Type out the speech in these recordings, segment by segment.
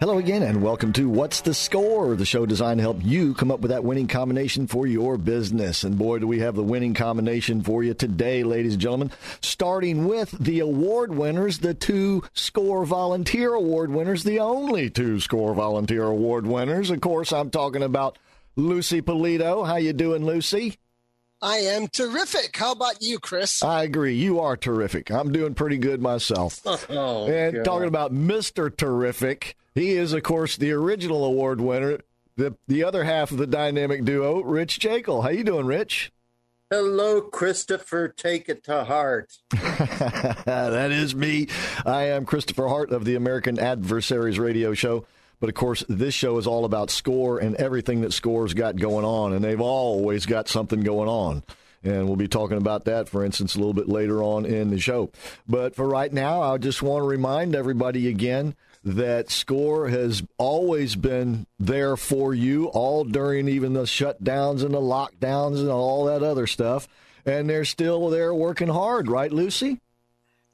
Hello again, and welcome to What's the Score, the show designed to help you come up with that winning combination for your business. And boy, do we have the winning combination for you today, ladies and gentlemen. Starting with the award winners, the two Score Volunteer Award winners, the only two Score Volunteer Award winners. Of course, I'm talking about Lucy Polito. How you doing, Lucy? I am terrific. How about you, Chris? I agree. You are terrific. I'm doing pretty good myself. Oh, and God. talking about Mr. Terrific, he is, of course, the original award winner. The the other half of the dynamic duo, Rich Jekyll. How you doing, Rich? Hello, Christopher. Take it to heart. that is me. I am Christopher Hart of the American Adversaries Radio Show. But of course, this show is all about score and everything that score's got going on, and they've always got something going on. And we'll be talking about that, for instance, a little bit later on in the show. But for right now, I just want to remind everybody again that SCORE has always been there for you, all during even the shutdowns and the lockdowns and all that other stuff. And they're still there working hard, right, Lucy?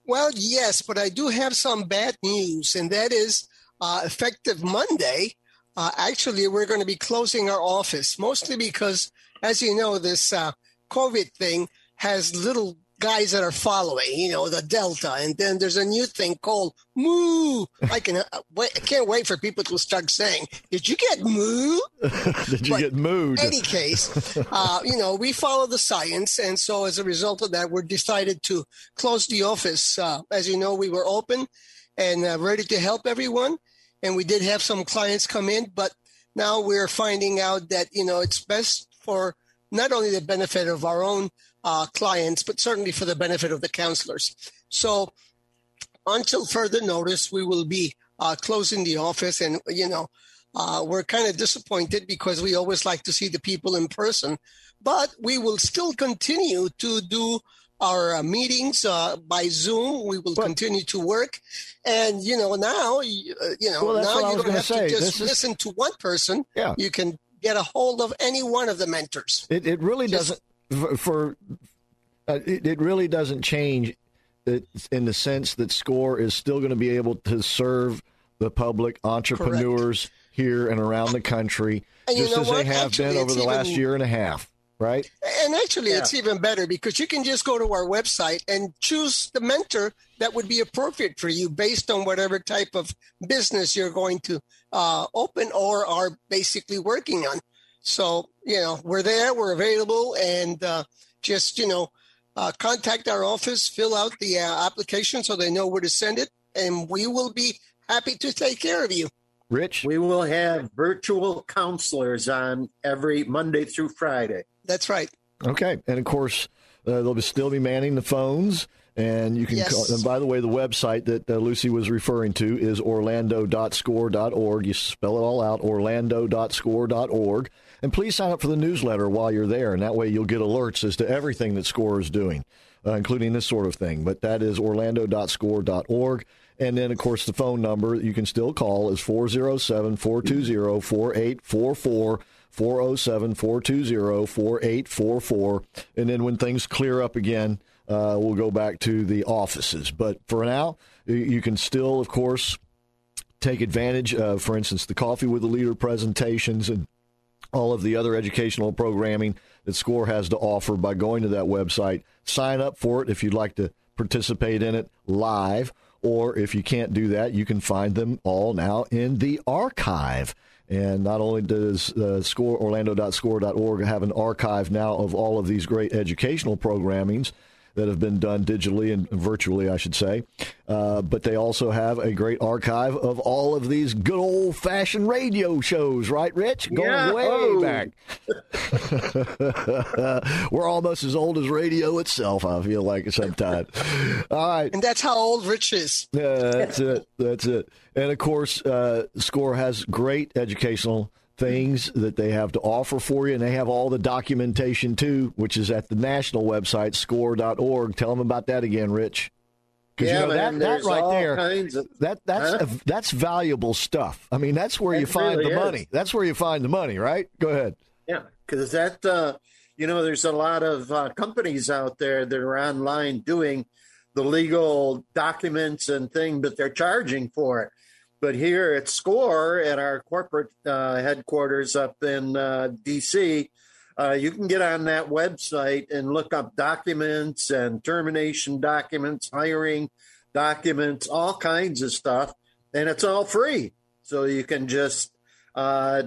Well, yes, but I do have some bad news, and that is uh, effective Monday. Uh, actually, we're going to be closing our office, mostly because, as you know, this uh, COVID thing has little guys that are following, you know, the Delta. And then there's a new thing called Mu. I can uh, wait, I can't wait for people to start saying, Did you get Mu? Did you But get moved? any case, uh, you know, we follow the science. And so as a result of that, we're decided to close the office. Uh, as you know, we were open and uh, ready to help everyone. And we did have some clients come in, but now we're finding out that, you know, it's best for not only the benefit of our own uh, clients, but certainly for the benefit of the counselors. So until further notice, we will be uh, closing the office. And, you know, uh, we're kind of disappointed because we always like to see the people in person, but we will still continue to do our uh, meetings uh, by Zoom. We will Well- continue to work. And, you know, now, you, uh, you know, Well, now you don't have say. to just This is- listen to one person. Yeah. You can get a hold of any one of the mentors. It, it really Just- doesn't for, uh, it, it really doesn't change it, in the sense that Score is still going to be able to serve the public entrepreneurs here and around the country And you just know as what? they have Actually, been over the last year and a half, right? And actually, it's even better because you can just go to our website and choose the mentor that would be appropriate for you based on whatever type of business you're going to uh, open or are basically working on. So, you know, we're there, we're available, and uh, just, you know, uh, contact our office, fill out the uh, application so they know where to send it, and we will be happy to take care of you. Rich, We will have virtual counselors on every Monday through Friday. That's right. okay, and of course uh, they'll be still be manning the phones. And you can Yes. call, and by the way, the website that uh, Lucy was referring to is orlando.score.org. You spell it all out, orlando.score.org. And please sign up for the newsletter while you're there, and that way you'll get alerts as to everything that Score is doing, uh, including this sort of thing. But that is orlando.score.org. And then, of course, the phone number you can still call is 407 420 4844. 407 420 4844. And then when things clear up again, uh, we'll go back to the offices. But for now, you- you can still, of course, take advantage of, for instance, the Coffee with the Leader presentations and all of the other educational programming that SCORE has to offer by going to that website. Sign up for it if you'd like to participate in it live, or if you can't do that, you can find them all now in the archive. And not only does uh, score orlando.score.org have an archive now of all of these great educational programmings, that have been done digitally and virtually, I should say. Uh, but they also have a great archive of all of these good old fashioned radio shows, right, Rich? Going Yeah. way Oh. back. We're almost as old as radio itself, I feel like sometimes. All right. And that's how old Rich is. Yeah, that's it. That's it. And of course, uh, Score has great educational things that they have to offer for you, and they have all the documentation too, which is at the national website score.org. Tell them about that again, Rich. Because Yeah, you know man, that, that right there, of- that that's Huh? that's valuable stuff. I mean, that's where you find really the is. money. That's where you find the money, right? Go ahead. Yeah, because that uh, you know, there's a lot of uh, companies out there that are online doing the legal documents and thing, but they're charging for it. But here at Score, at our corporate uh, headquarters up in uh, DC, uh, you can get on that website and look up documents and termination documents, hiring documents, all kinds of stuff, and it's all free. So you can just uh,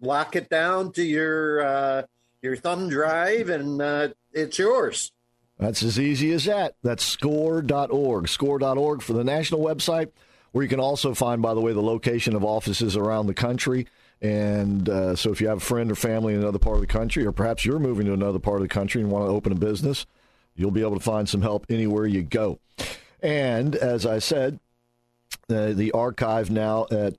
lock it down to your uh, your thumb drive, and uh, it's yours. That's as easy as that. That's score.org. Score.org for the national website, where you can also find, by the way, the location of offices around the country. And uh, so if you have a friend or family in another part of the country, or perhaps you're moving to another part of the country and want to open a business, you'll be able to find some help anywhere you go. And as I said, uh, the archive now at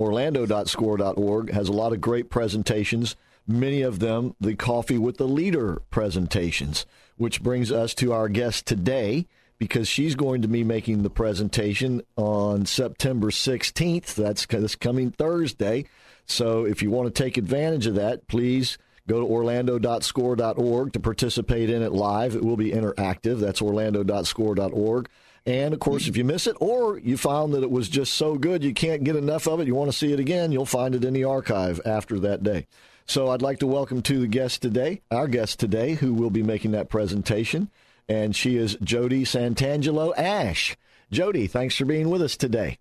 orlando.score.org has a lot of great presentations, many of them the Coffee with the Leader presentations, which brings us to our guest today because she's going to be making the presentation on September 16th. That's this coming Thursday. So if you want to take advantage of that, please go to orlando.score.org to participate in it live. It will be interactive. That's orlando.score.org. And of course, if you miss it or you found that it was just so good you can't get enough of it, you want to see it again, you'll find it in the archive after that day. So I'd like to welcome to the guest today, our guest today, who will be making that presentation. And she is Jodi Santangelo Ash. Jodi, thanks for being with us today.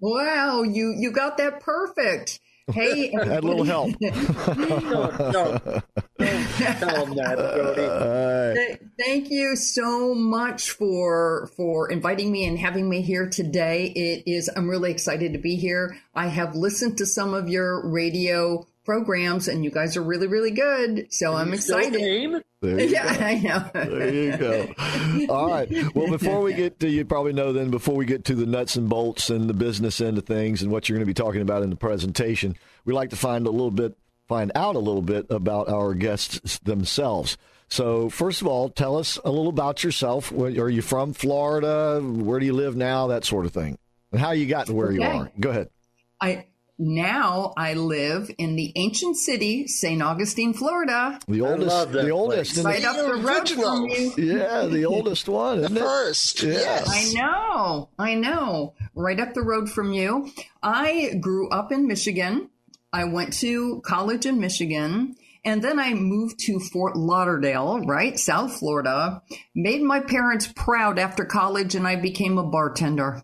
Wow, you you got that perfect. Hey, Had a little help. No, no, don't tell them that, Jodi. Th- Thank you so much for for inviting me and having me here today. It is I'm really excited to be here. I have listened to some of your radio programs and you guys are really really good. So I'm excited. there you Yeah, go. I know. There you go. All right. Well, before we get to, you probably know then, before we get to the nuts and bolts and the business end of things and what you're going to be talking about in the presentation, we like to find a little bit, find out a little bit about our guests themselves. So, first of all, tell us a little about yourself. Where, are you from Florida? Where do you live now? That sort of thing. And how you got to where you are. Go ahead. I now I live in the ancient city, St. Augustine, Florida. The I oldest, love that the oldest, place. in Right the, up the road from you. yeah, the oldest one, The isn't it? first. Yeah. Yes. I know, I know. Right up the road from you. I grew up in Michigan. I went to college in Michigan. And then I moved to Fort Lauderdale, right? South Florida. Made my parents proud after college and I became a bartender.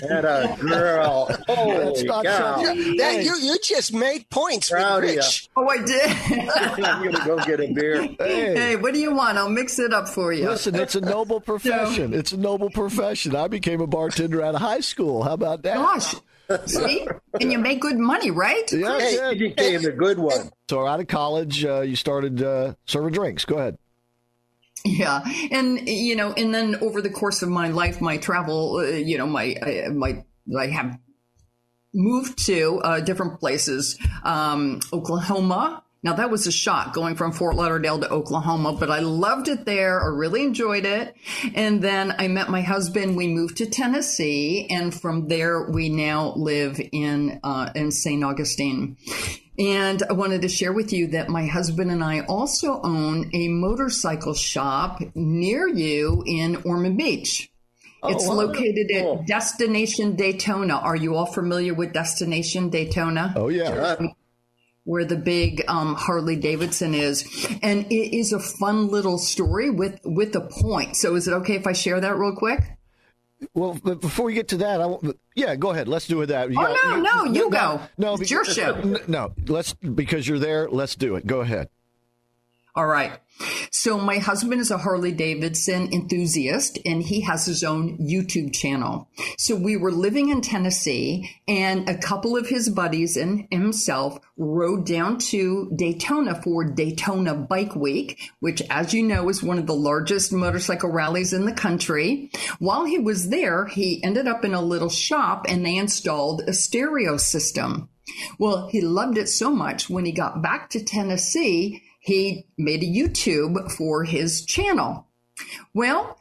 That a girl. That's Holy not cow. That, you, you just made points with Proud of ya. Rich. Oh, I did. I'm going to go get a beer. Hey. hey, what do you want? I'll mix it up for you. Listen, it's a noble profession. It's a noble profession. I became a bartender out of high school. How about that? Gosh. See? And you make good money, right? Yeah, I Hey, did. He became a good one. So out of college, uh, you started uh, serving drinks. Go ahead. Yeah, and you know, and then over the course of my life, my travel, uh, you know, my I, my I have moved to uh, different places. Um, Oklahoma. Now that was a shock going from Fort Lauderdale to Oklahoma, but I loved it there. I really enjoyed it. And then I met my husband. We moved to Tennessee, and from there we now live in uh, in St. Augustine. And I wanted to share with you that my husband and I also own a motorcycle shop near you in Ormond Beach. Oh, it's wow. located at Cool. Destination Daytona. Are you all familiar with Destination Daytona? Oh yeah. Where the big um, Harley Davidson is, and it is a fun little story with with a point. So, is it okay if I share that real quick? Well, but before we get to that, I want, yeah, go ahead. Let's do it that. Oh no, no, you go. No, it's because- your show. No, let's because you're there. Let's do it. Go ahead. All right. So my husband is a Harley Davidson enthusiast and he has his own YouTube channel. So we were living in Tennessee and a couple of his buddies and himself rode down to Daytona for Daytona Bike Week, which as you know is one of the largest motorcycle rallies in the country. While he was there, he ended up in a little shop and they installed a stereo system. Well, he loved it so much when he got back to Tennessee, he made a YouTube for his channel. Well,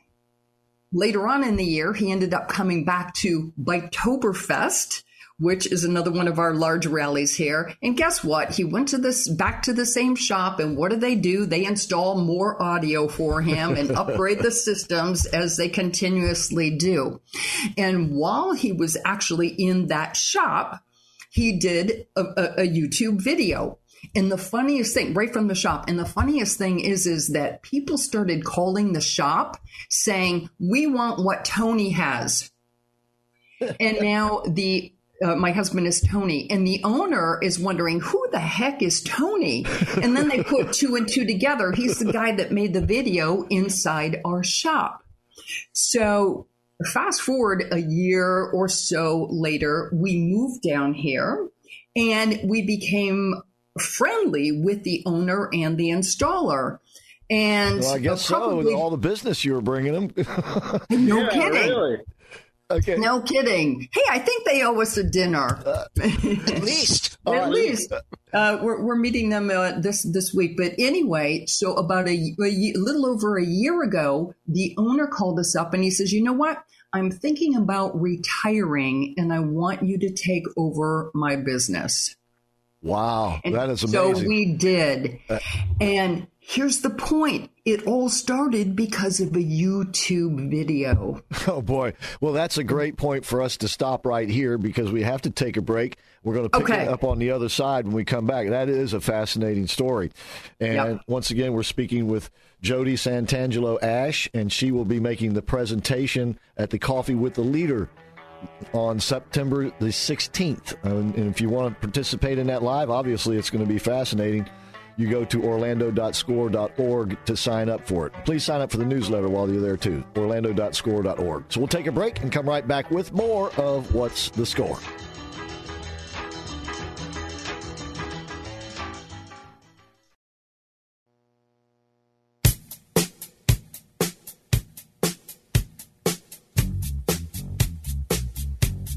later on in the year, he ended up coming back to Biketoberfest, which is another one of our large rallies here. And guess what? He went to this back to the same shop and what do they do? They install more audio for him and upgrade the systems as they continuously do. And while he was actually in that shop, he did a, a, a YouTube video and the funniest thing, right from the shop, and the funniest thing is, is that people started calling the shop saying, "We want what Tony has." and now the uh, my husband is Tony, and the owner is wondering who the heck is Tony. And then they put two and two together. He's the guy that made the video inside our shop. So fast forward a year or so later, we moved down here and we became friendly with the owner and the installer. And well, I guess probably, so. All the business you were bringing them. no yeah, kidding. Really? Okay. No kidding. Hey, I think they owe us a dinner. Uh, at least. at right. least. Uh, we're, we're meeting them uh, this this week. But anyway, so about a, a, a little over a year ago, the owner called us up and he says, "You know what? I'm thinking about retiring, and I want you to take over my business." Wow, and that is amazing. So we did. Uh, and here's the point it all started because of a YouTube video. Oh, boy. Well, that's a great point for us to stop right here because we have to take a break. We're going to pick okay. it up on the other side when we come back. That is a fascinating story. And yep. once again, we're speaking with Jodi Santangelo Ash, and she will be making the presentation at the Coffee with the Leader on September the 16th. and if you want to participate in that live, obviously it's going to be fascinating. You go to orlando.score.org to sign up for it. Please sign up for the newsletter while you're there too. orlando.score.org. So we'll take a break and come right back with more of What's the Score.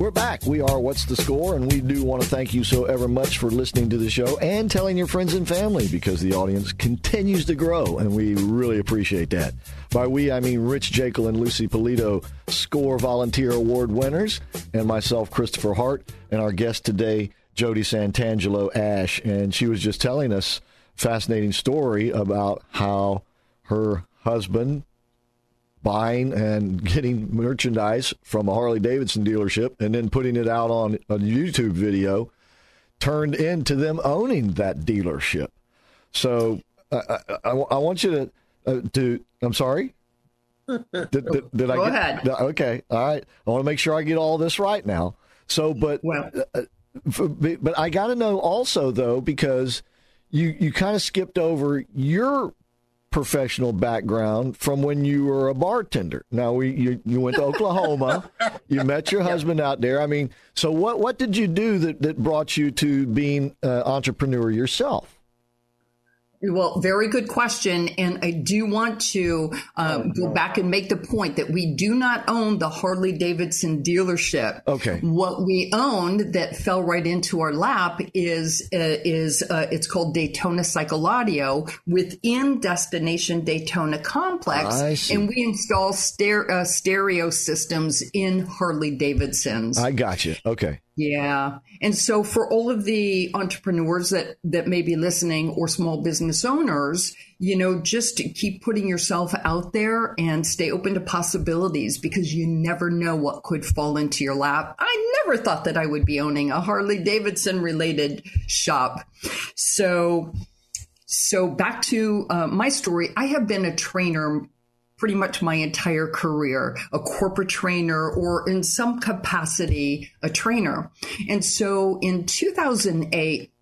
We're back. We are What's the Score, and we do want to thank you so ever much for listening to the show and telling your friends and family because the audience continues to grow, and we really appreciate that. By we, I mean Rich Jekyll and Lucy Polito, Score Volunteer Award winners, and myself, Christopher Hart, and our guest today, Jodi Santangelo Ash. And she was just telling us fascinating story about how her husband buying and getting merchandise from a Harley Davidson dealership and then putting it out on a YouTube video turned into them owning that dealership. So I, I, I want you to uh, to I'm sorry. Did, did, did Go I get, ahead. Okay, all right. I want to make sure I get all this right now. So, but well. Uh, but I got to know also though because you you kind of skipped over your professional background from when you were a bartender. Now we you, you went to Oklahoma, you met your husband out there. I mean, so what what did you do that that brought you to being an entrepreneur yourself? Well, very good question. And I do want to um, go back and make the point that we do not own the Harley Davidson dealership. Okay. What we owned that fell right into our lap is uh, is uh, it's called Daytona Cycle Audio within Destination Daytona Complex, and we install ster- uh, stereo systems in Harley Davidsons. I got you. Okay. Yeah. And so for all of the entrepreneurs that, that may be listening or small business owners, you know, just keep putting yourself out there and stay open to possibilities because you never know what could fall into your lap. I never thought that I would be owning a Harley Davidson related shop. So, so back to uh, my story. I have been a trainer pretty much my entire career, a corporate trainer or in some capacity a trainer. And so in 2008,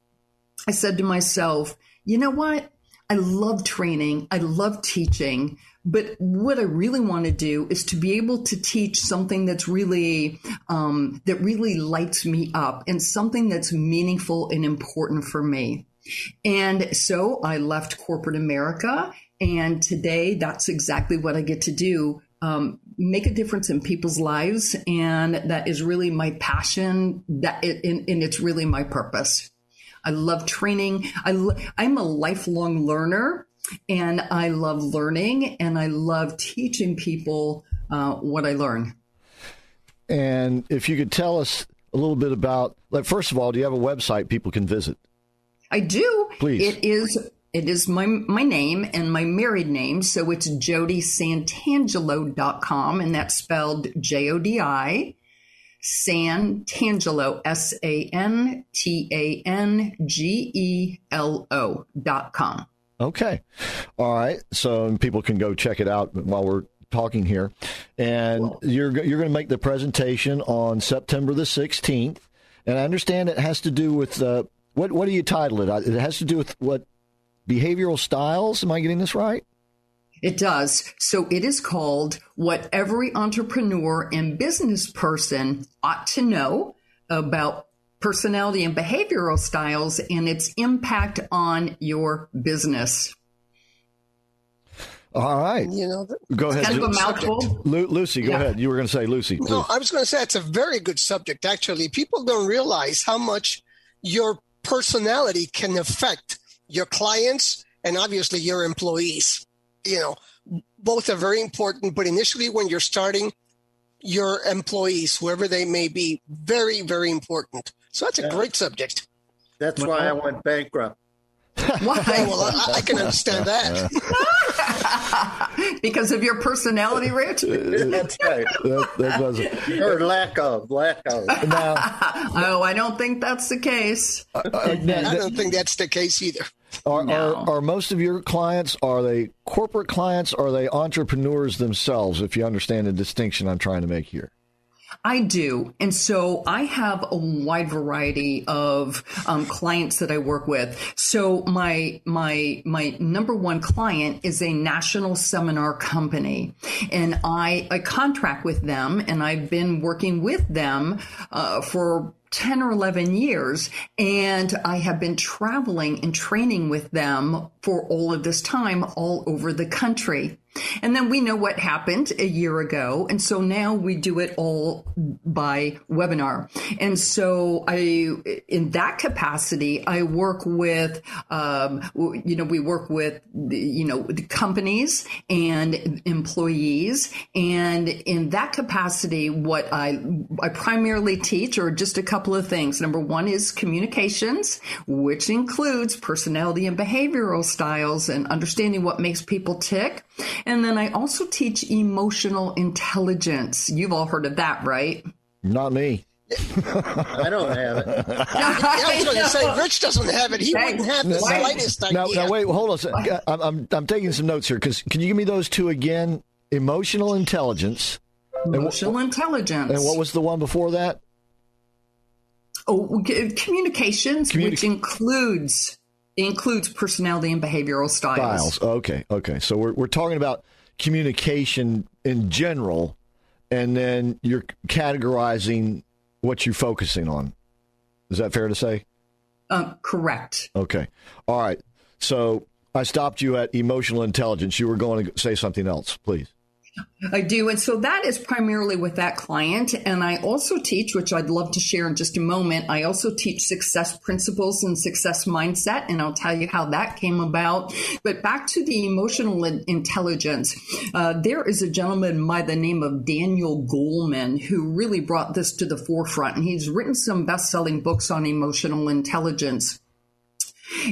I said to myself, you know what? I love training. I love teaching. But what I really want to do is to be able to teach something that's really, um, that really lights me up and something that's meaningful and important for me. And so I left corporate America. And today that's exactly what I get to do. Um, make a difference in people's lives. And that is really my passion that it, and, and it's really my purpose. I love training. I, I'm a lifelong learner and I love learning and I love teaching people uh, what I learn. And if you could tell us a little bit about, like, first of all, do you have a website people can visit? I do. Please. It is it is my my name and my married name, so it's jodisantangelo.com and that's spelled J O D I Santangelo S A N T A N G E L O dot com. Okay. All right. So people can go check it out while we're talking here. And well, you're you're going to make the presentation on September the 16th. And I understand it has to do with uh, what what do you title it? It has to do with what behavioral styles. Am I getting this right? It does. So it is called What Every Entrepreneur and Business Person Ought to Know About personality and behavioral styles and its impact on your business. All right. You know, go ahead. Kind of a mouthful. Lu- Lucy, go yeah. ahead. You were going to say Lucy. Please. No, I was going to say it's a very good subject. Actually, people don't realize how much your personality can affect your clients and obviously your employees. You know, both are very important, but initially when you're starting, your employees, whoever they may be, very, very important. So that's a yeah. great subject. That's why I went bankrupt. Why? well, I, I, can understand that. because of your personality, Rich. That's right. That, that doesn't. Or lack of, lack of. Now, oh, I don't think that's the case. Uh, uh, I don't think that's the case either. Are, no. are, are most of your clients are they corporate clients? Or are they entrepreneurs themselves? If you understand the distinction I'm trying to make here. I do. And so I have a wide variety of um, clients that I work with. So my, my, my number one client is a national seminar company and I, I contract with them and I've been working with them uh, for 10 or 11 years and I have been traveling and training with them for all of this time all over the country. And then we know what happened a year ago. And so now we do it all by webinar. And so I, in that capacity, I work with, um, you know, we work with, you know, the companies and employees. And in that capacity, what I, I primarily teach are just a couple of things. Number one is communications, which includes personality and behavioral styles and understanding what makes people tick. And then I also teach emotional intelligence. You've all heard of that, right? Not me. I don't have it. I was going to say, Rich doesn't have it. He Thanks. wouldn't have the slightest idea. Now, now wait, hold on. I'm, I'm, I'm taking some notes here because can you give me those two again? Emotional intelligence. Emotional and, intelligence. And what was the one before that? Oh, communications, Communi- which includes includes personality and behavioral styles. Styles. Okay. Okay. So we're we're talking about communication in general, and then you're categorizing what you're focusing on. Is that fair to say? Um, correct. Okay. All right. So I stopped you at emotional intelligence. You were going to say something else, please. I do. And so that is primarily with that client. And I also teach, which I'd love to share in just a moment, I also teach success principles and success mindset. And I'll tell you how that came about. But back to the emotional intelligence, uh, there is a gentleman by the name of Daniel Goleman who really brought this to the forefront. And he's written some best selling books on emotional intelligence.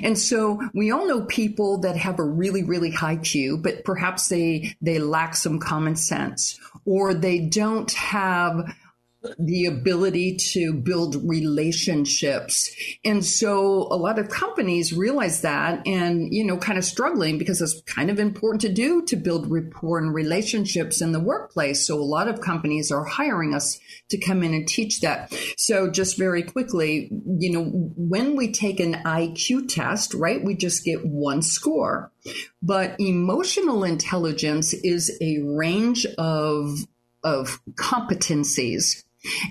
And so we all know people that have a really, really high IQ, but perhaps they, they lack some common sense or they don't have the ability to build relationships. And so a lot of companies realize that and, you know, kind of struggling because it's kind of important to do to build rapport and relationships in the workplace. So a lot of companies are hiring us to come in and teach that. So just very quickly, you know, when we take an IQ test, right, we just get one score. But emotional intelligence is a range of of competencies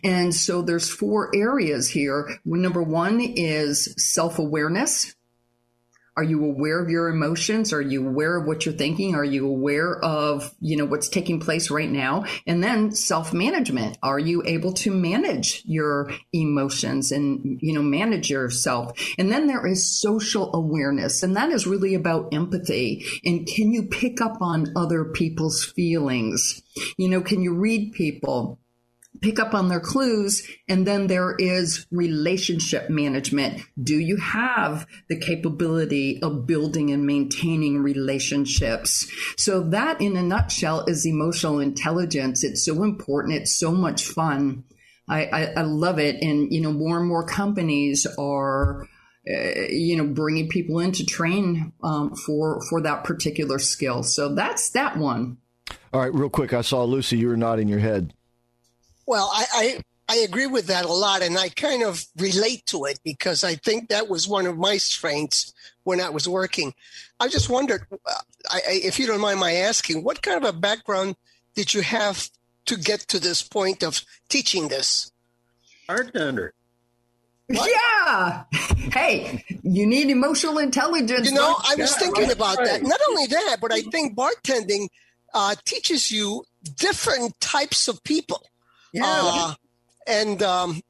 and so there's four areas here. Number one is self awareness. Are you aware of your emotions? Are you aware of what you're thinking? Are you aware of, you know, what's taking place right now? And then self-management. Are you able to manage your emotions and, you know, manage yourself? And then there is social awareness. And that is really about empathy. And can you pick up on other people's feelings? You know, can you read people? Pick up on their clues. And then there is relationship management. Do you have the capability of building and maintaining relationships? So that in a nutshell is emotional intelligence. It's so important. It's so much fun. I, I, I love it. And, you know, more and more companies are, uh, you know, bringing people in to train um, for for that particular skill. So that's that one. All right, real quick. I saw Lucy. You were nodding your head. Well, I, I, I agree with that a lot, and I kind of relate to it because I think that was one of my strengths when I was working. I just wondered, uh, I, I, if you don't mind my asking, what kind of a background did you have to get to this point of teaching this? Bartender. What? Yeah. Hey, you need emotional intelligence. You know, I was yeah, thinking right, about right. that. Not only that, but I think bartending uh, teaches you different types of people. Yeah. Uh, and um,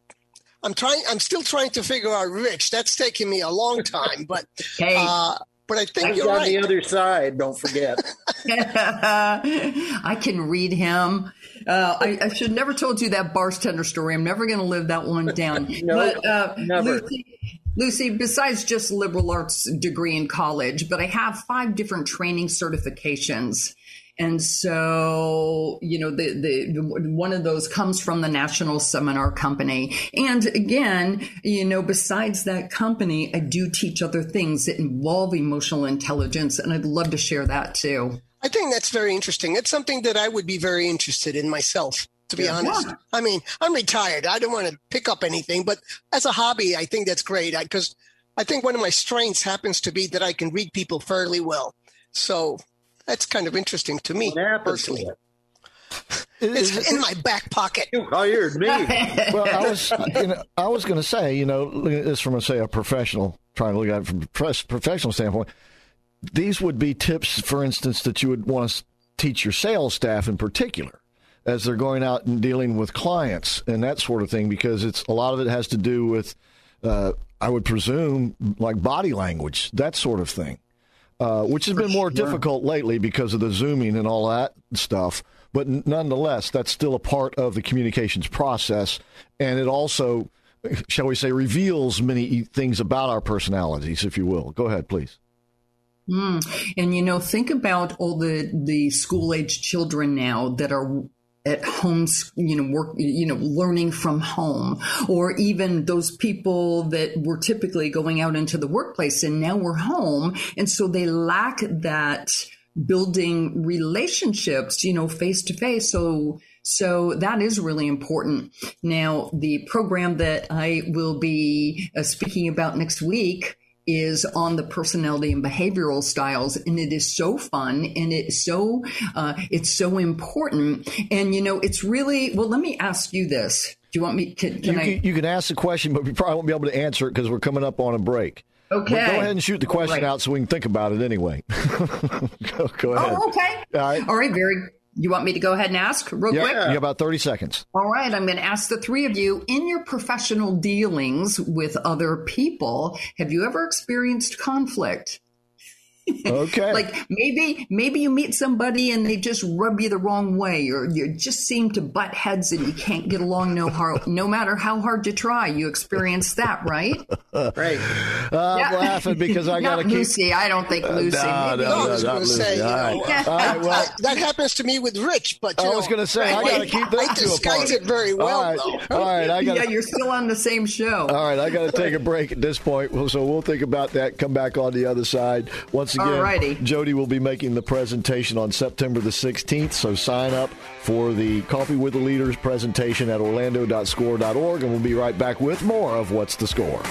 I'm trying. I'm still trying to figure out Rich. That's taking me a long time, but hey. Uh, but I think That's you're on right. the other side. Don't forget. I can read him. Uh, I, I, should never told you that bartender story. I'm never going to live that one down. no, but uh, never. Lucy, Lucy, besides just liberal arts degree in college, but I have five different training certifications. And so, you know, the, the, the, one of those comes from the National Seminar Company. And again, you know, besides that company, I do teach other things that involve emotional intelligence. And I'd love to share that too. I think that's very interesting. It's something that I would be very interested in myself to be yeah. honest. I mean, I'm retired. I don't want to pick up anything, but as a hobby, I think that's great because I, I, think one of my strengths happens to be that I can read people fairly well. So that's kind of interesting to me personally. It's in my back pocket. You hired me. well, I was, you know, I was going to say, you know, looking at this from, a, say, a professional, trying to look at it from a professional standpoint, these would be tips, for instance, that you would want to teach your sales staff in particular as they're going out and dealing with clients and that sort of thing, because it's a lot of it has to do with, uh, I would presume, like body language, that sort of thing uh, which has For been more sure. difficult lately because of the zooming and all that stuff. But nonetheless, that's still a part of the communications process, and it also, shall we say, reveals many things about our personalities, if you will. Go ahead, please. Mm. And you know, think about all the the school age children now that are at home, you know, work, you know, learning from home, or even those people that were typically going out into the workplace and now we're home. And so they lack that building relationships, you know, face to face. So, so that is really important. Now, the program that I will be uh, speaking about next week is on the personality and behavioral styles and it is so fun and it's so uh, it's so important and you know it's really well let me ask you this do you want me can, can you, I you can ask the question but we probably won't be able to answer it because we're coming up on a break Okay. Go ahead and shoot the question right. out so we can think about it anyway. go, go, ahead. Oh, okay. All right. All right. Very you want me to go ahead and ask real yeah, quick? You got about 30 seconds. All right. I'm going to ask the three of you in your professional dealings with other people, have you ever experienced conflict? Okay. like maybe maybe you meet somebody and they just rub you the wrong way, or you just seem to butt heads and you can't get along no hard, no matter how hard you try. You experience that, right? right. Uh, I'm Yeah. laughing because I got to Not keep. Lucy. I don't think Lucy. no, Maybe no, No, I was going to Lucy. say, you All right. know, All right, well- that, that happens to me with Rich, but you I know, was gonna say, I gotta keep those I disguise it very well, All right, though. all right, I got. yeah, you're still on the same show. All right, I got to take a break at this point, Well, so we'll think about that. Come back on the other side. Once again, Alrighty. Jodi will be making the presentation on September the 16th. So sign up for the Coffee with the Leaders presentation at orlando.score.org, and we'll be right back with more of What's the Score.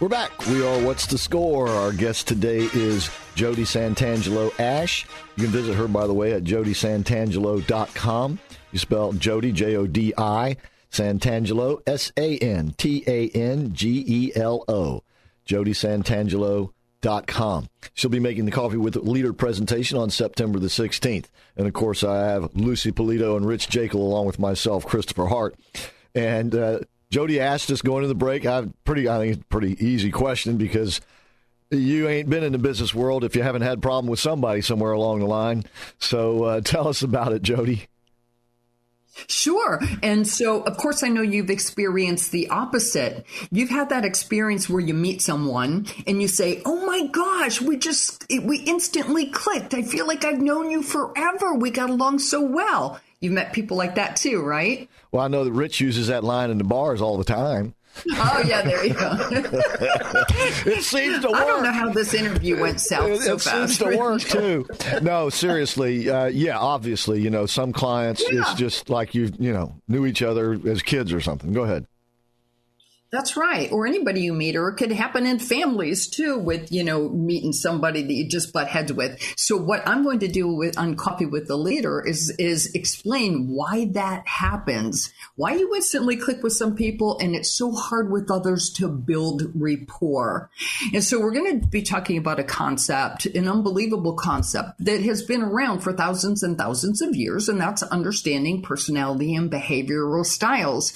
We're back. We are What's the Score? Our guest today is Jodi Santangelo Ash. You can visit her, by the way, at jodisantangelo.com. You spell Jodi, J O D I, Santangelo, S A N T A N G E L O. jodisantangelo.com. She'll be making the Coffee with Leader presentation on September the 16th. And of course, I have Lucy Polito and Rich Jekyll along with myself, Christopher Hart. And uh, Jodi asked us going to the break. I pretty, I think pretty easy question because you ain't been in the business world if you haven't had a problem with somebody somewhere along the line. So uh, tell us about it, Jodi. Sure. And so, of course, I know you've experienced the opposite. You've had that experience where you meet someone and you say, Oh my gosh, we just, we instantly clicked. I feel like I've known you forever. We got along so well. You've met people like that too, right? Well, I know that Rich uses that line in the bars all the time. Oh, yeah, there you go. It seems to work. I don't know how this interview went south it, so it fast. seems to work too. No, seriously, uh, yeah, obviously, you know, some clients Yeah. it's just like you, you know, knew each other as kids or something. Go ahead. That's right. Or anybody you meet, or it could happen in families too, with, you know, meeting somebody that you just butt heads with. So what I'm going to do with on Coffee with the Leader is is explain why that happens, why you instantly click with some people and it's so hard with others to build rapport. And so we're going to be talking about a concept, an unbelievable concept that has been around for thousands and thousands of years, and that's understanding personality and behavioral styles.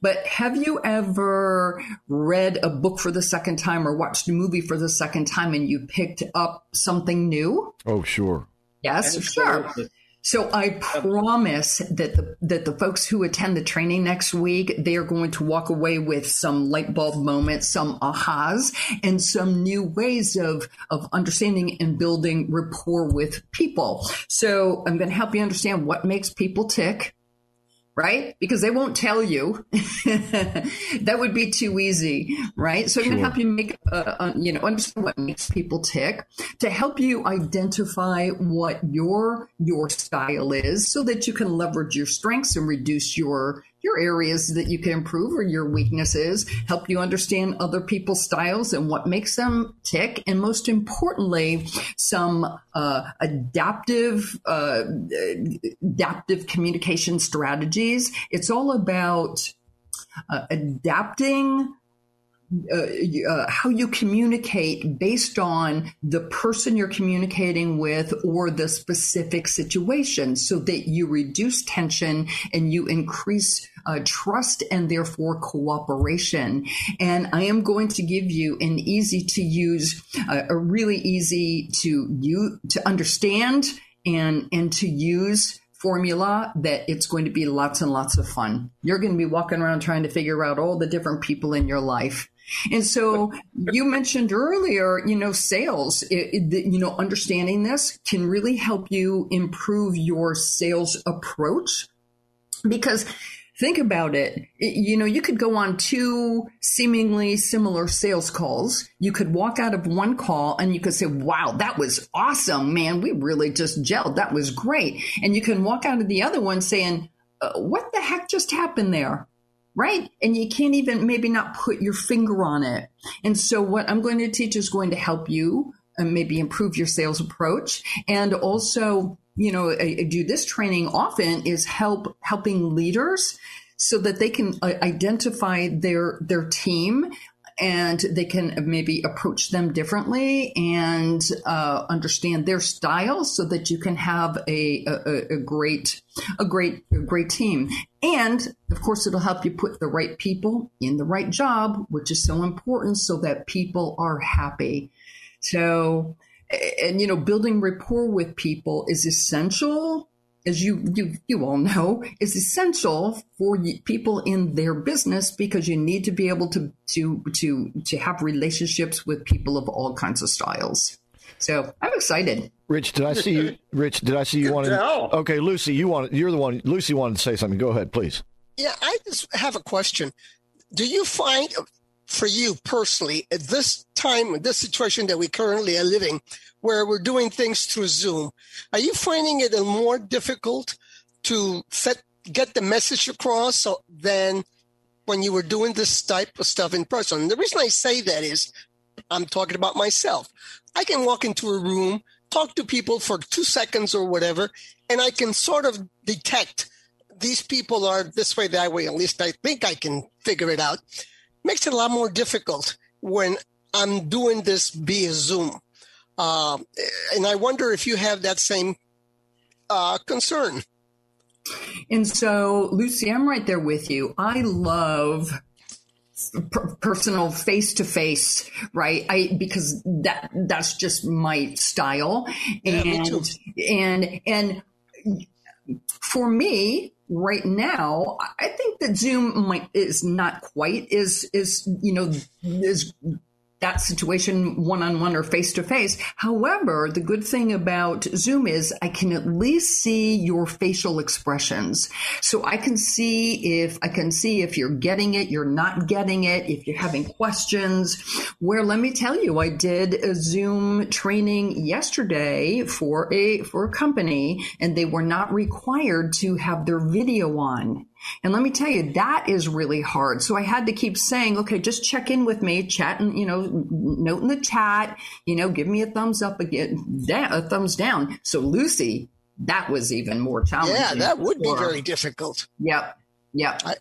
But have you ever read a book for the second time or watched a movie for the second time and you picked up something new? Oh, sure. Yes, sure. Absolutely. So I promise that the that the folks who attend the training next week, they are going to walk away with some light bulb moments, some ahas, and some new ways of of understanding and building rapport with people. So I'm going to help you understand what makes people tick right? Because they won't tell you. that would be too easy, right? So I'm going to help you make, uh, uh, you know, understand what makes people tick to help you identify what your your style is, so that you can leverage your strengths and reduce your your areas that you can improve or your weaknesses, help you understand other people's styles and what makes them tick, and most importantly, some uh, adaptive uh, adaptive communication strategies. It's all about uh, adapting uh, uh, how you communicate based on the person you're communicating with or the specific situation so that you reduce tension and you increase uh, trust and therefore cooperation. And I am going to give you an easy to use, uh, a really easy to you to understand and and to use formula that it's going to be lots and lots of fun. You're going to be walking around trying to figure out all the different people in your life. And so you mentioned earlier, you know, sales, it, it, you know, understanding this can really help you improve your sales approach because think about it. You know, you could go on two seemingly similar sales calls. You could walk out of one call and you could say, wow, that was awesome, man. We really just gelled. That was great. And you can walk out of the other one saying, uh, what the heck just happened there? Right. And you can't even maybe not put your finger on it. And so what I'm going to teach is going to help you and maybe improve your sales approach and also you know I, I do this training often is help helping leaders so that they can uh, identify their their team and they can maybe approach them differently and uh, understand their style so that you can have a, a, a great a great a great team. And of course it'll help you put the right people in the right job which is so important so that people are happy. So and you know building rapport with people is essential as you you you all know, is essential for people in their business because you need to be able to to to to have relationships with people of all kinds of styles. So I'm excited. Rich, did I see you? Rich, did I see you wanted? No. Okay, Lucy, you want you're the one. Lucy wanted to say something. Go ahead, please. Yeah, I just have a question. Do you find, for you personally, at this time, this situation that we currently are living, where we're doing things through Zoom. Are you finding it more difficult to set, get the message across than when you were doing this type of stuff in person? And the reason I say that is I'm talking about myself. I can walk into a room, talk to people for two seconds or whatever, and I can sort of detect these people are this way, that way. At least I think I can figure it out. Makes it a lot more difficult when I'm doing this via Zoom. Uh, and I wonder if you have that same uh, concern. And so, Lucy, I'm right there with you. I love personal face to face right i because that that's just my style yeah, and and and for me right now i think that zoom might is not quite is is you know is that situation one on one or face to face. However, the good thing about Zoom is I can at least see your facial expressions. So I can see if I can see if you're getting it, you're not getting it, if you're having questions. Where let me tell you, I did a Zoom training yesterday for a for a company and they were not required to have their video on. And let me tell you, that is really hard. So I had to keep saying, okay, just check in with me, chat and, you know, note in the chat, you know, give me a thumbs up again, a thumbs down. So Lucy, that was even more challenging. Yeah, that would be very difficult. Yep. Yep. I,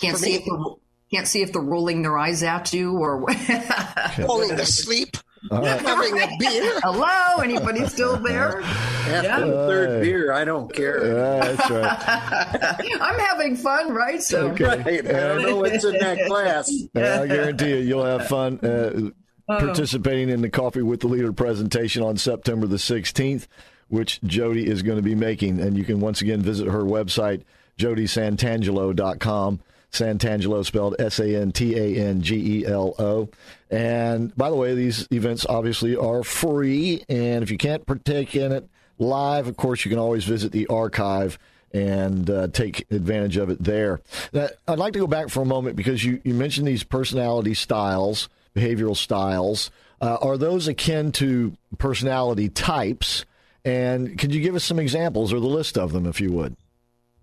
can't see me, if the, can't see if they're rolling their eyes at you or falling asleep. Right. Having a beer. Hello, anybody still there? After yeah. the third beer, I don't care. Yeah, that's right. I'm having fun, right? So okay. right. I don't know what's in that class. I guarantee you, you'll have fun. Uh, participating in the Coffee with the Leader presentation on September the 16th, which Jodi is going to be making. And you can once again visit her website, jodisantangelo.com. Santangelo spelled S A N T A N G E L O. And by the way, these events obviously are free. And if you can't partake in it live, of course, you can always visit the archive and uh, take advantage of it there. Now, I'd like to go back for a moment because you, you mentioned these personality styles, behavioral styles. Uh, are those akin to personality types? And could you give us some examples or the list of them, if you would?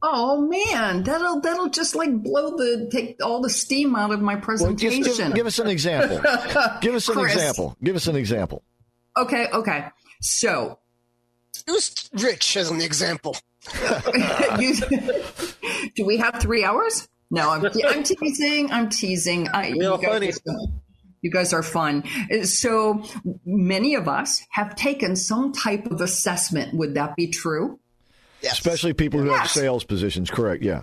Oh man, that'll that'll just like blow the take all the steam out of my presentation. Well, give, give, us an example. give us an Chris. example. Give us an example. Okay, okay. So, use Rich as an example. you, do we have three hours? No, I'm, I'm teasing. I'm teasing. I, Real you funny. you guys are fun. So many of us have taken some type of assessment. Would that be true? Yes. Especially people who yes. have sales positions. Correct. Yeah.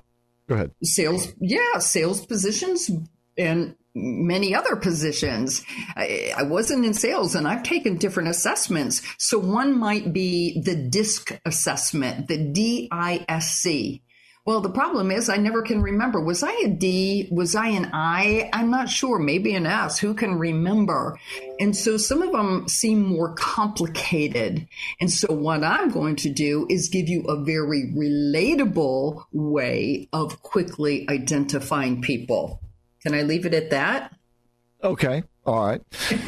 Go ahead. Sales. Yeah. Sales positions and many other positions. I, I, wasn't in sales and I've taken different assessments. So one might be the DISC assessment, the D-I-S-C. Well, the problem is I never can remember. Was I a D? Was I an I? I'm not sure. Maybe an S. Who can remember? And so some of them seem more complicated. And so what I'm going to do is give you a very relatable way of quickly identifying people. Can I leave it at that? Okay. All right.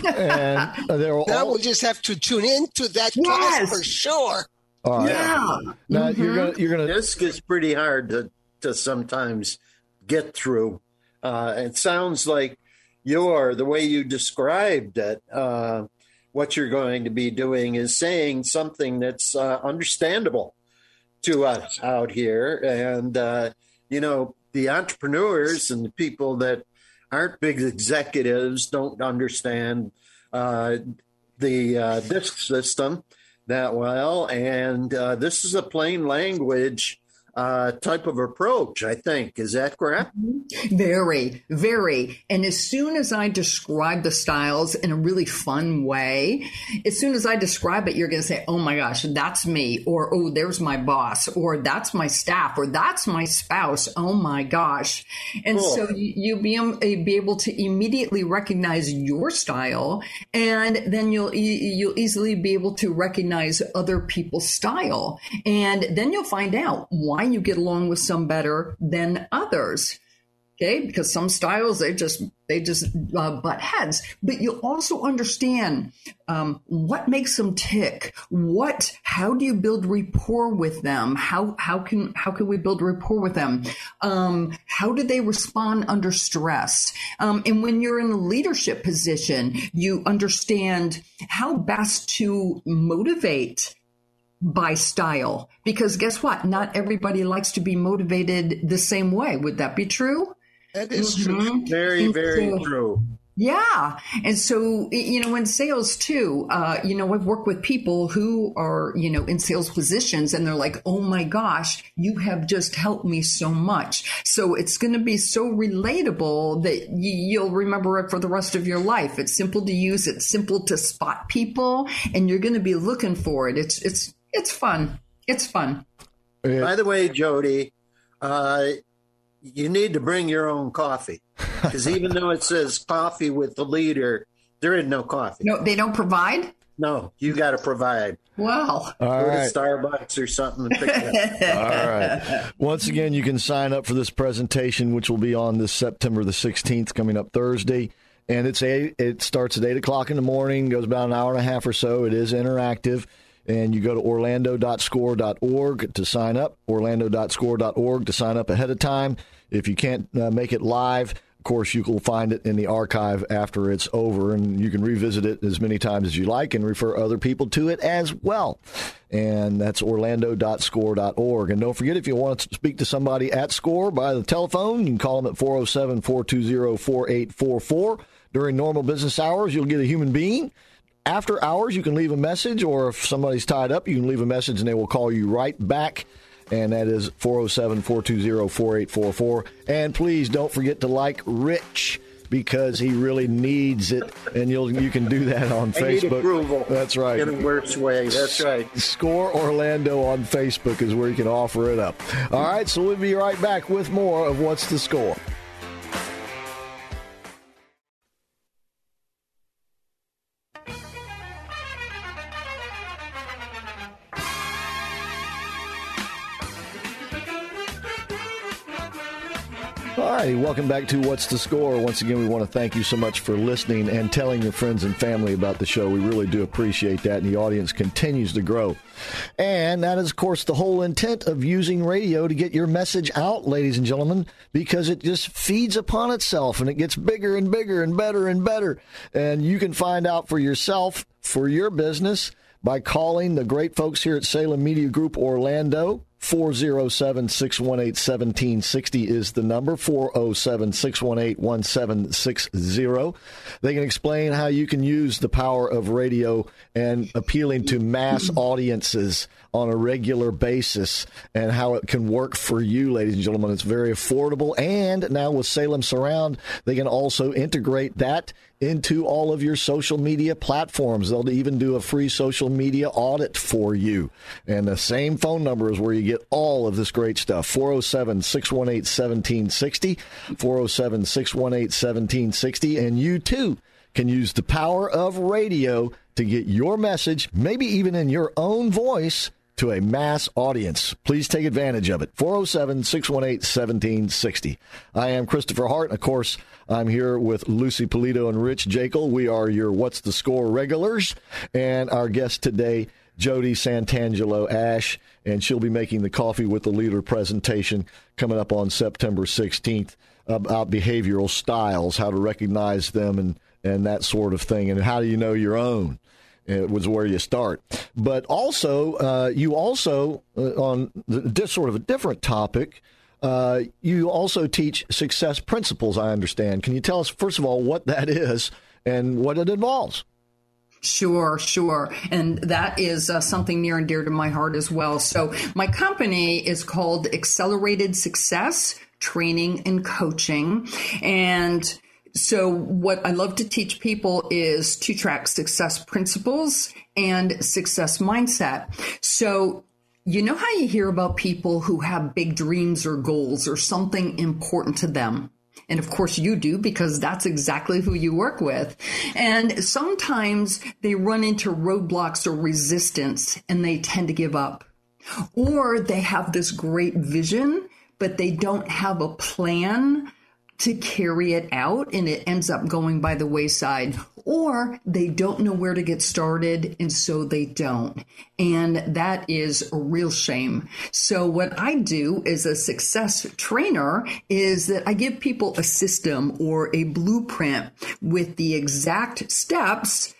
And uh, all... now we'll just have to tune in to that yes. class for sure. All right. Yeah. Now mm-hmm. you're gonna you're gonna this gets pretty hard to to sometimes get through. Uh, it sounds like you're the way you described it. Uh, what you're going to be doing is saying something that's uh, understandable to us out here, and uh, you know the entrepreneurs and the people that aren't big executives, don't understand uh, the uh, DISC system that well. And uh, this is a plain language uh, type of approach, I think. Is that correct? Very, very. And as soon as I describe the styles in a really fun way, as soon as I describe it, you're going to say, oh my gosh, that's me. Or, oh, there's my boss. Or that's my staff. Or that's my spouse. Oh my gosh. And cool. so you, will be, um, be able to immediately recognize your style. And then you'll, you'll easily be able to recognize other people's style. And then you'll find out why you get along with some better than others. Okay, because some styles they just they just uh, butt heads, but you also understand um, what makes them tick. What, how do you build rapport with them? How how can how can we build rapport with them? Um, how do they respond under stress? Um, and when you're in a leadership position, you understand how best to motivate by style. Because guess what? Not everybody likes to be motivated the same way. Would that be true? That is mm-hmm. true. Very, very so, true. Yeah. And so, you know, in sales too, uh, you know, I've worked with people who are, you know, in sales positions and they're like, oh my gosh, you have just helped me so much. So it's going to be so relatable that you'll remember it for the rest of your life. It's simple to use. It's simple to spot people and you're going to be looking for it. It's, it's, it's fun. It's fun. By the way, Jodi, uh, you need to bring your own coffee because even though it says coffee with the leader, there is no coffee. No, they don't provide. No, you got to provide. Wow. All Go right. to Starbucks or something. All right. Once again, you can sign up for this presentation, which will be on this September the 16th, coming up Thursday. And it's a, it starts at 8 o'clock in the morning, goes about an hour and a half or so. It is interactive and you go to orlando.score.org to sign up, orlando.score.org to sign up ahead of time. If you can't uh, make it live, of course, you will find it in the archive after it's over, and you can revisit it as many times as you like and refer other people to it as well. And that's orlando.score.org. And don't forget, if you want to speak to somebody at SCORE by the telephone, you can call them at 407 420 4844. During normal business hours, you'll get a human being after hours, you can leave a message, or if somebody's tied up, you can leave a message and they will call you right back. And that is 407 420 4844. And please don't forget to like Rich because he really needs it, and you'll you can do that on I Facebook. approval. That's right. In a worse way. That's right. Score Orlando on Facebook is where you can offer it up. All right, so we'll be right back with more of what's the score. Righty, welcome back to What's the Score. Once again, we want to thank you so much for listening and telling your friends and family about the show. We really do appreciate that, and the audience continues to grow. And that is, of course, the whole intent of using radio to get your message out, ladies and gentlemen, because it just feeds upon itself and it gets bigger and bigger and better and better. And you can find out for yourself, for your business, by calling the great folks here at Salem Media Group Orlando 407 618 1760 is the number 407 618 1760. They can explain how you can use the power of radio and appealing to mass audiences on a regular basis and how it can work for you, ladies and gentlemen. It's very affordable. And now with Salem Surround, they can also integrate that into all of your social media platforms. They'll even do a free social media audit for you. And the same phone number is where you get all of this great stuff 407 618 1760. 407 618 1760. And you too can use the power of radio to get your message, maybe even in your own voice to a mass audience. Please take advantage of it. 407 618 1760. I am Christopher Hart. Of course, I'm here with Lucy Polito and Rich Jekyll. We are your What's the Score regulars. And our guest today, Jodi Santangelo Ash, and she'll be making the Coffee with the Leader presentation coming up on September 16th about behavioral styles, how to recognize them, and, and that sort of thing, and how do you know your own. It was where you start. But also, uh, you also, uh, on this sort of a different topic, Uh, you also teach success principles, I understand. Can you tell us, first of all, what that is and what it involves? Sure, sure. And that is uh, something near and dear to my heart as well. So, my company is called Accelerated Success Training and Coaching. And so, what I love to teach people is two track success principles and success mindset. So, you know how you hear about people who have big dreams or goals or something important to them? And of course you do because that's exactly who you work with. And sometimes they run into roadblocks or resistance and they tend to give up. Or they have this great vision, but they don't have a plan to carry it out and it ends up going by the wayside or they don't know where to get started and so they don't and that is a real shame so what i do as a success trainer is that i give people a system or a blueprint with the exact steps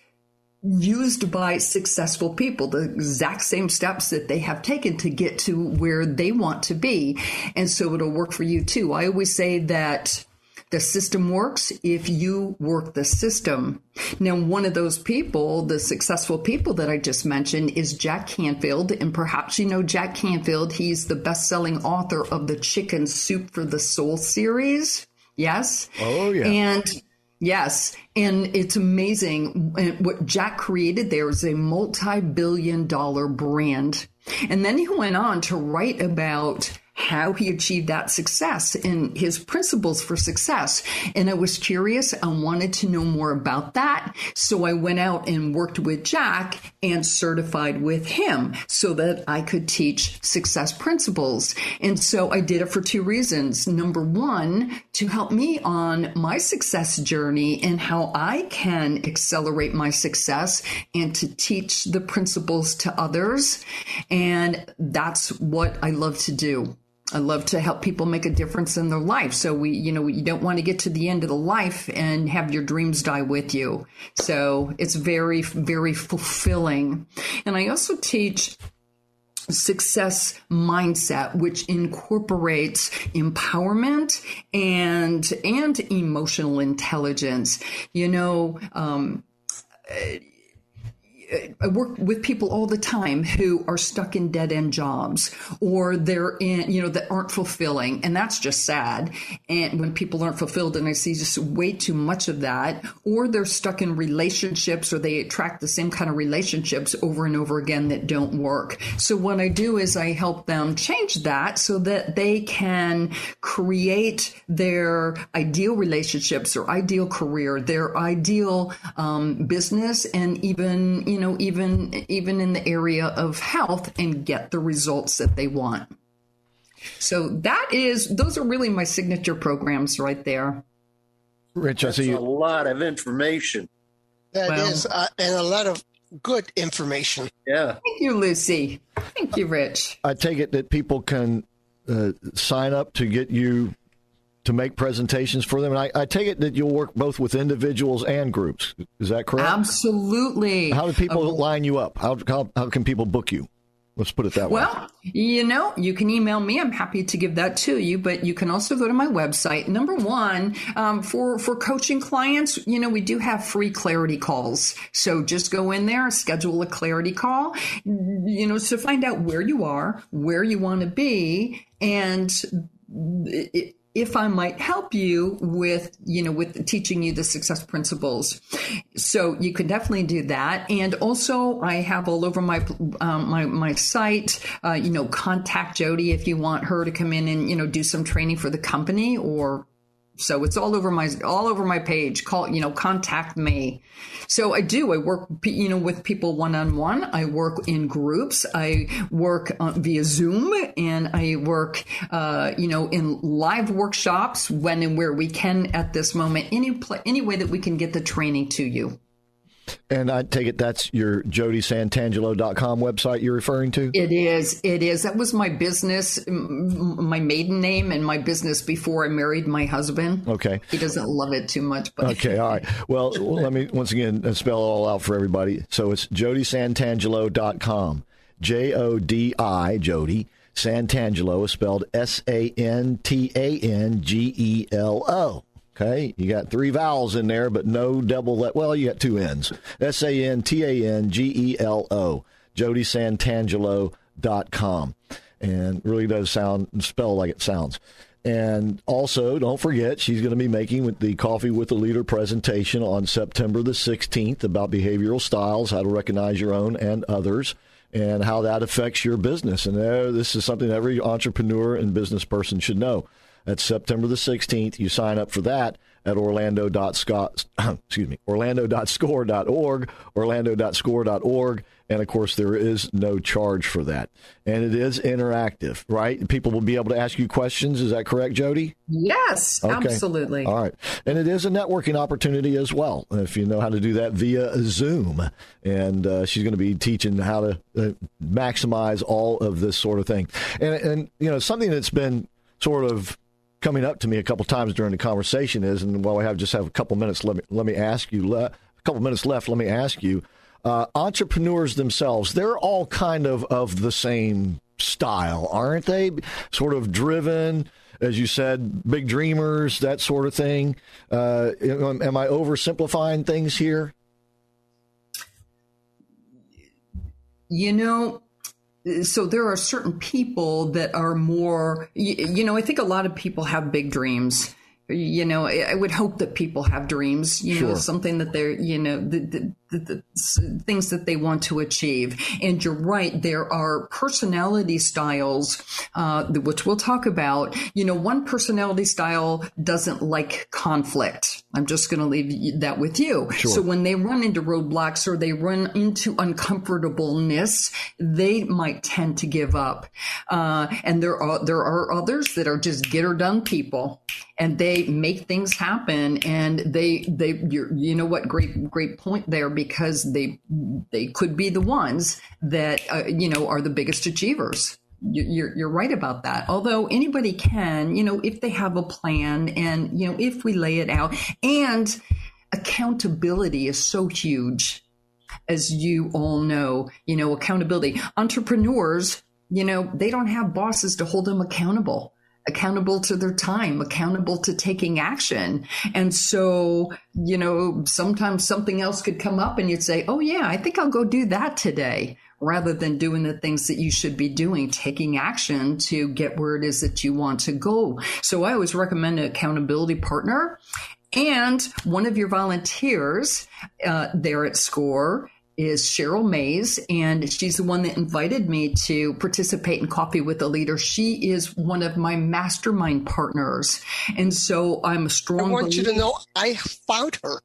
used by successful people, the exact same steps that they have taken to get to where they want to be. And so it'll work for you too. I always say that the system works if you work the system. Now, one of those people, the successful people that I just mentioned, is Jack Canfield. And perhaps you know Jack Canfield. He's the best selling author of the Chicken Soup for the Soul series. Yes. Oh, yeah. And Yes. And it's amazing. What Jack created there is a multi billion dollar brand. And then he went on to write about how he achieved that success and his principles for success. And I was curious. I wanted to know more about that. So I went out and worked with Jack and certified with him so that I could teach success principles. And so I did it for two reasons. Number one, to help me on my success journey and how I can accelerate my success and to teach the principles to others. And that's what I love to do. I love to help people make a difference in their life. So we, you know, you don't want to get to the end of the life and have your dreams die with you. So it's very, very fulfilling. And I also teach success mindset which incorporates empowerment and and emotional intelligence you know um, I work with people all the time who are stuck in dead end jobs or they're in, you know, that aren't fulfilling. And that's just sad. And when people aren't fulfilled, and I see just way too much of that, or they're stuck in relationships or they attract the same kind of relationships over and over again that don't work. So what I do is I help them change that so that they can create their ideal relationships or ideal career, their ideal um, business, and even, you know, even even in the area of health and get the results that they want. So that is those are really my signature programs right there. Rich, I That's see a lot of information. That Well- is, uh, and a lot of good information. Yeah. Thank you, Lucy. Thank you, Rich. I take it that people can uh, sign up to get you to make presentations for them. And I, I take it that you'll work both with individuals and groups. Is that correct? Absolutely. How do people Uh, line you up? How, how, how can people book you? Let's put it that way. Well, you know, you can email me. I'm happy to give that to you, but you can also go to my website. Number one, um, for for coaching clients, you know, we do have free clarity calls. So just go in there, schedule a clarity call, you know, to find out where you are, where you want to be, and it, if I might help you with, you know, with teaching you the success principles. So you can definitely do that. And also I have all over my, um, my, my site, uh, you know, contact Jodi if you want her to come in and, you know, do some training for the company or so it's all over my all over my page. Call you know, contact me. So I do. I work you know with people one on one. I work in groups. I work uh, via Zoom, and I work uh, you know in live workshops when and where we can at this moment. Any pl- any way that we can get the training to you. And I take it that's your jodisantangelo.com website you're referring to? It is. It is. That was my business, my maiden name, and my business before I married my husband. Okay. He doesn't love it too much, but Okay, all right. Well, let me once again uh, spell it all out for everybody. So it's jodisantangelo.com. J O D I, Jodi, Santangelo is spelled S A N T A N G E L O. Okay, you got three vowels in there, but no double let. Well, you got two N's. S A N T A N G E L O. JodiSantangelo.com. And really does sound spell like it sounds. And also, don't forget, she's going to be making the Coffee with the Leader presentation on September the 16th about behavioral styles, how to recognize your own and others, and how that affects your business. And uh, this is something every entrepreneur and business person should know. That's September the 16th. You sign up for that at orlando.scott, excuse me, orlando.score.org, orlando.score.org. And of course, there is no charge for that. And it is interactive, right? People will be able to ask you questions. Is that correct, Jodi? Yes, okay. absolutely. All right. And it is a networking opportunity as well, if you know how to do that via Zoom. And uh, she's going to be teaching how to uh, maximize all of this sort of thing. And, and, you know, something that's been sort of coming up to me a couple times during the conversation is, and while I have just have a couple minutes, let me let me ask you le- a couple minutes left. Let me ask you, uh, entrepreneurs themselves, they're all kind of of the same style, aren't they? Sort of driven, as you said, big dreamers, that sort of thing. Uh, am, am I oversimplifying things here? You know, so there are certain people that are more you, you, know i think a lot of people have big dreams you know i would hope that people have dreams you sure. know something that they're you know the, the, the, the, things that they want to achieve. And you're right, there are personality styles, uh, which we'll talk about. You know, one personality style doesn't like conflict. I'm just going to leave that with you. Sure. So when they run into roadblocks or they run into uncomfortableness, they might tend to give up. Uh, and there are, there are others that are just get or done people and they make things happen and they, they, you know what, great, great point there because they they could be the ones that uh, you know are the biggest achievers. You're, you're right about that. Although anybody can, you know, if they have a plan and, you know, if we lay it out and accountability is so huge, as you all know, you know, accountability. Entrepreneurs, you know, they don't have bosses to hold them accountable accountable to their time, accountable to taking action. And so, you know, sometimes something else could come up and you'd say, Oh, yeah, I think I'll go do that today rather than doing the things that you should be doing, taking action to get where it is that you want to go. So I always recommend an accountability partner and one of your volunteers uh, there at SCORE is Cheryl Mays, and she's the one that invited me to participate in Coffee with a Leader. She is one of my mastermind partners, and so I'm a strong. I want believer. you to know I found her.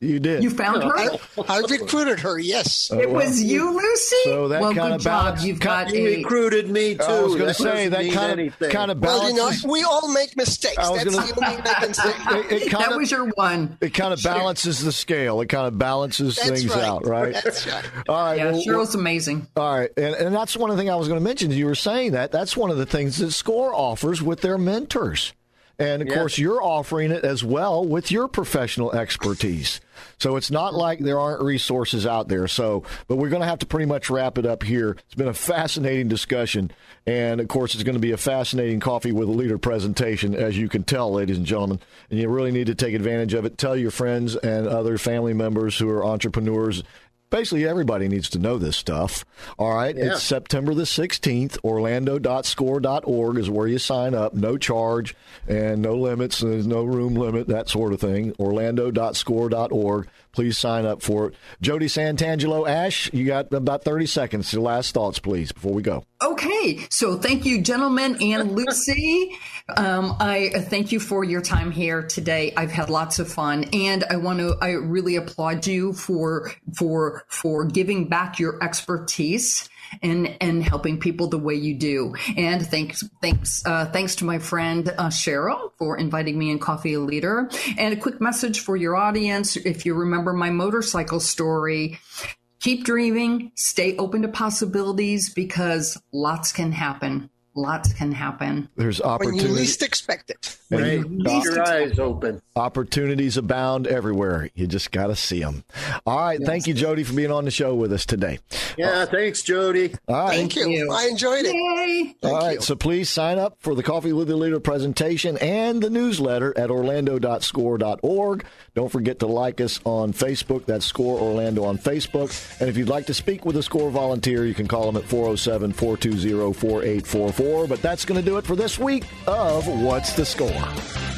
You did. You found her. I, I recruited her. Yes, oh, it was you, Lucy. So that well, kind of balance. You've got you a, recruited me too. I was going to say that kind of kind of balances. Well, you know, we all make mistakes. That's gonna, the only thing I can say. It, it that of, was your one. It kind of balances the scale. It kind of balances that's things right. out, right? That's right. All right. Yeah, well, Cheryl's amazing. All right, and, and that's one of the things I was going to mention. You were saying that that's one of the things that SCORE offers with their mentors. And of yes. course, you're offering it as well with your professional expertise. So it's not like there aren't resources out there. So, but we're going to have to pretty much wrap it up here. It's been a fascinating discussion. And of course, it's going to be a fascinating coffee with a leader presentation, as you can tell, ladies and gentlemen. And you really need to take advantage of it. Tell your friends and other family members who are entrepreneurs basically everybody needs to know this stuff. All right. Yeah. It's September the 16th. Orlando.score.org is where you sign up. No charge and no limits. There's no room limit, that sort of thing. Orlando.score.org. Please sign up for it. Jodi Santangelo, Ash, you got about 30 seconds. Your last thoughts, please, before we go. Okay. So thank you, gentlemen and Lucy. Um, I thank you for your time here today. I've had lots of fun and I want to, I really applaud you for, for, for giving back your expertise and and helping people the way you do. And thanks thanks uh, thanks to my friend uh, Cheryl for inviting me in Coffee a Leader. And a quick message for your audience: if you remember my motorcycle story. Keep dreaming, stay open to possibilities because lots can happen lots can happen. There's When you least expect it. Hey, you keep least your expect eyes open. Opportunities abound everywhere. You just got to see them. All right. Thank you, Jodi, for being on the show with us today. Yeah, uh, thanks, Jodi. All right. Thank you. you. I enjoyed it. Yay! All right, you. so please sign up for the Coffee with the Leader presentation and the newsletter at orlando.score.org. Don't forget to like us on Facebook. That's Score Orlando on Facebook. And if you'd like to speak with a Score volunteer, you can call them at 407 420 4844. But that's going to do it for this week of What's the Score?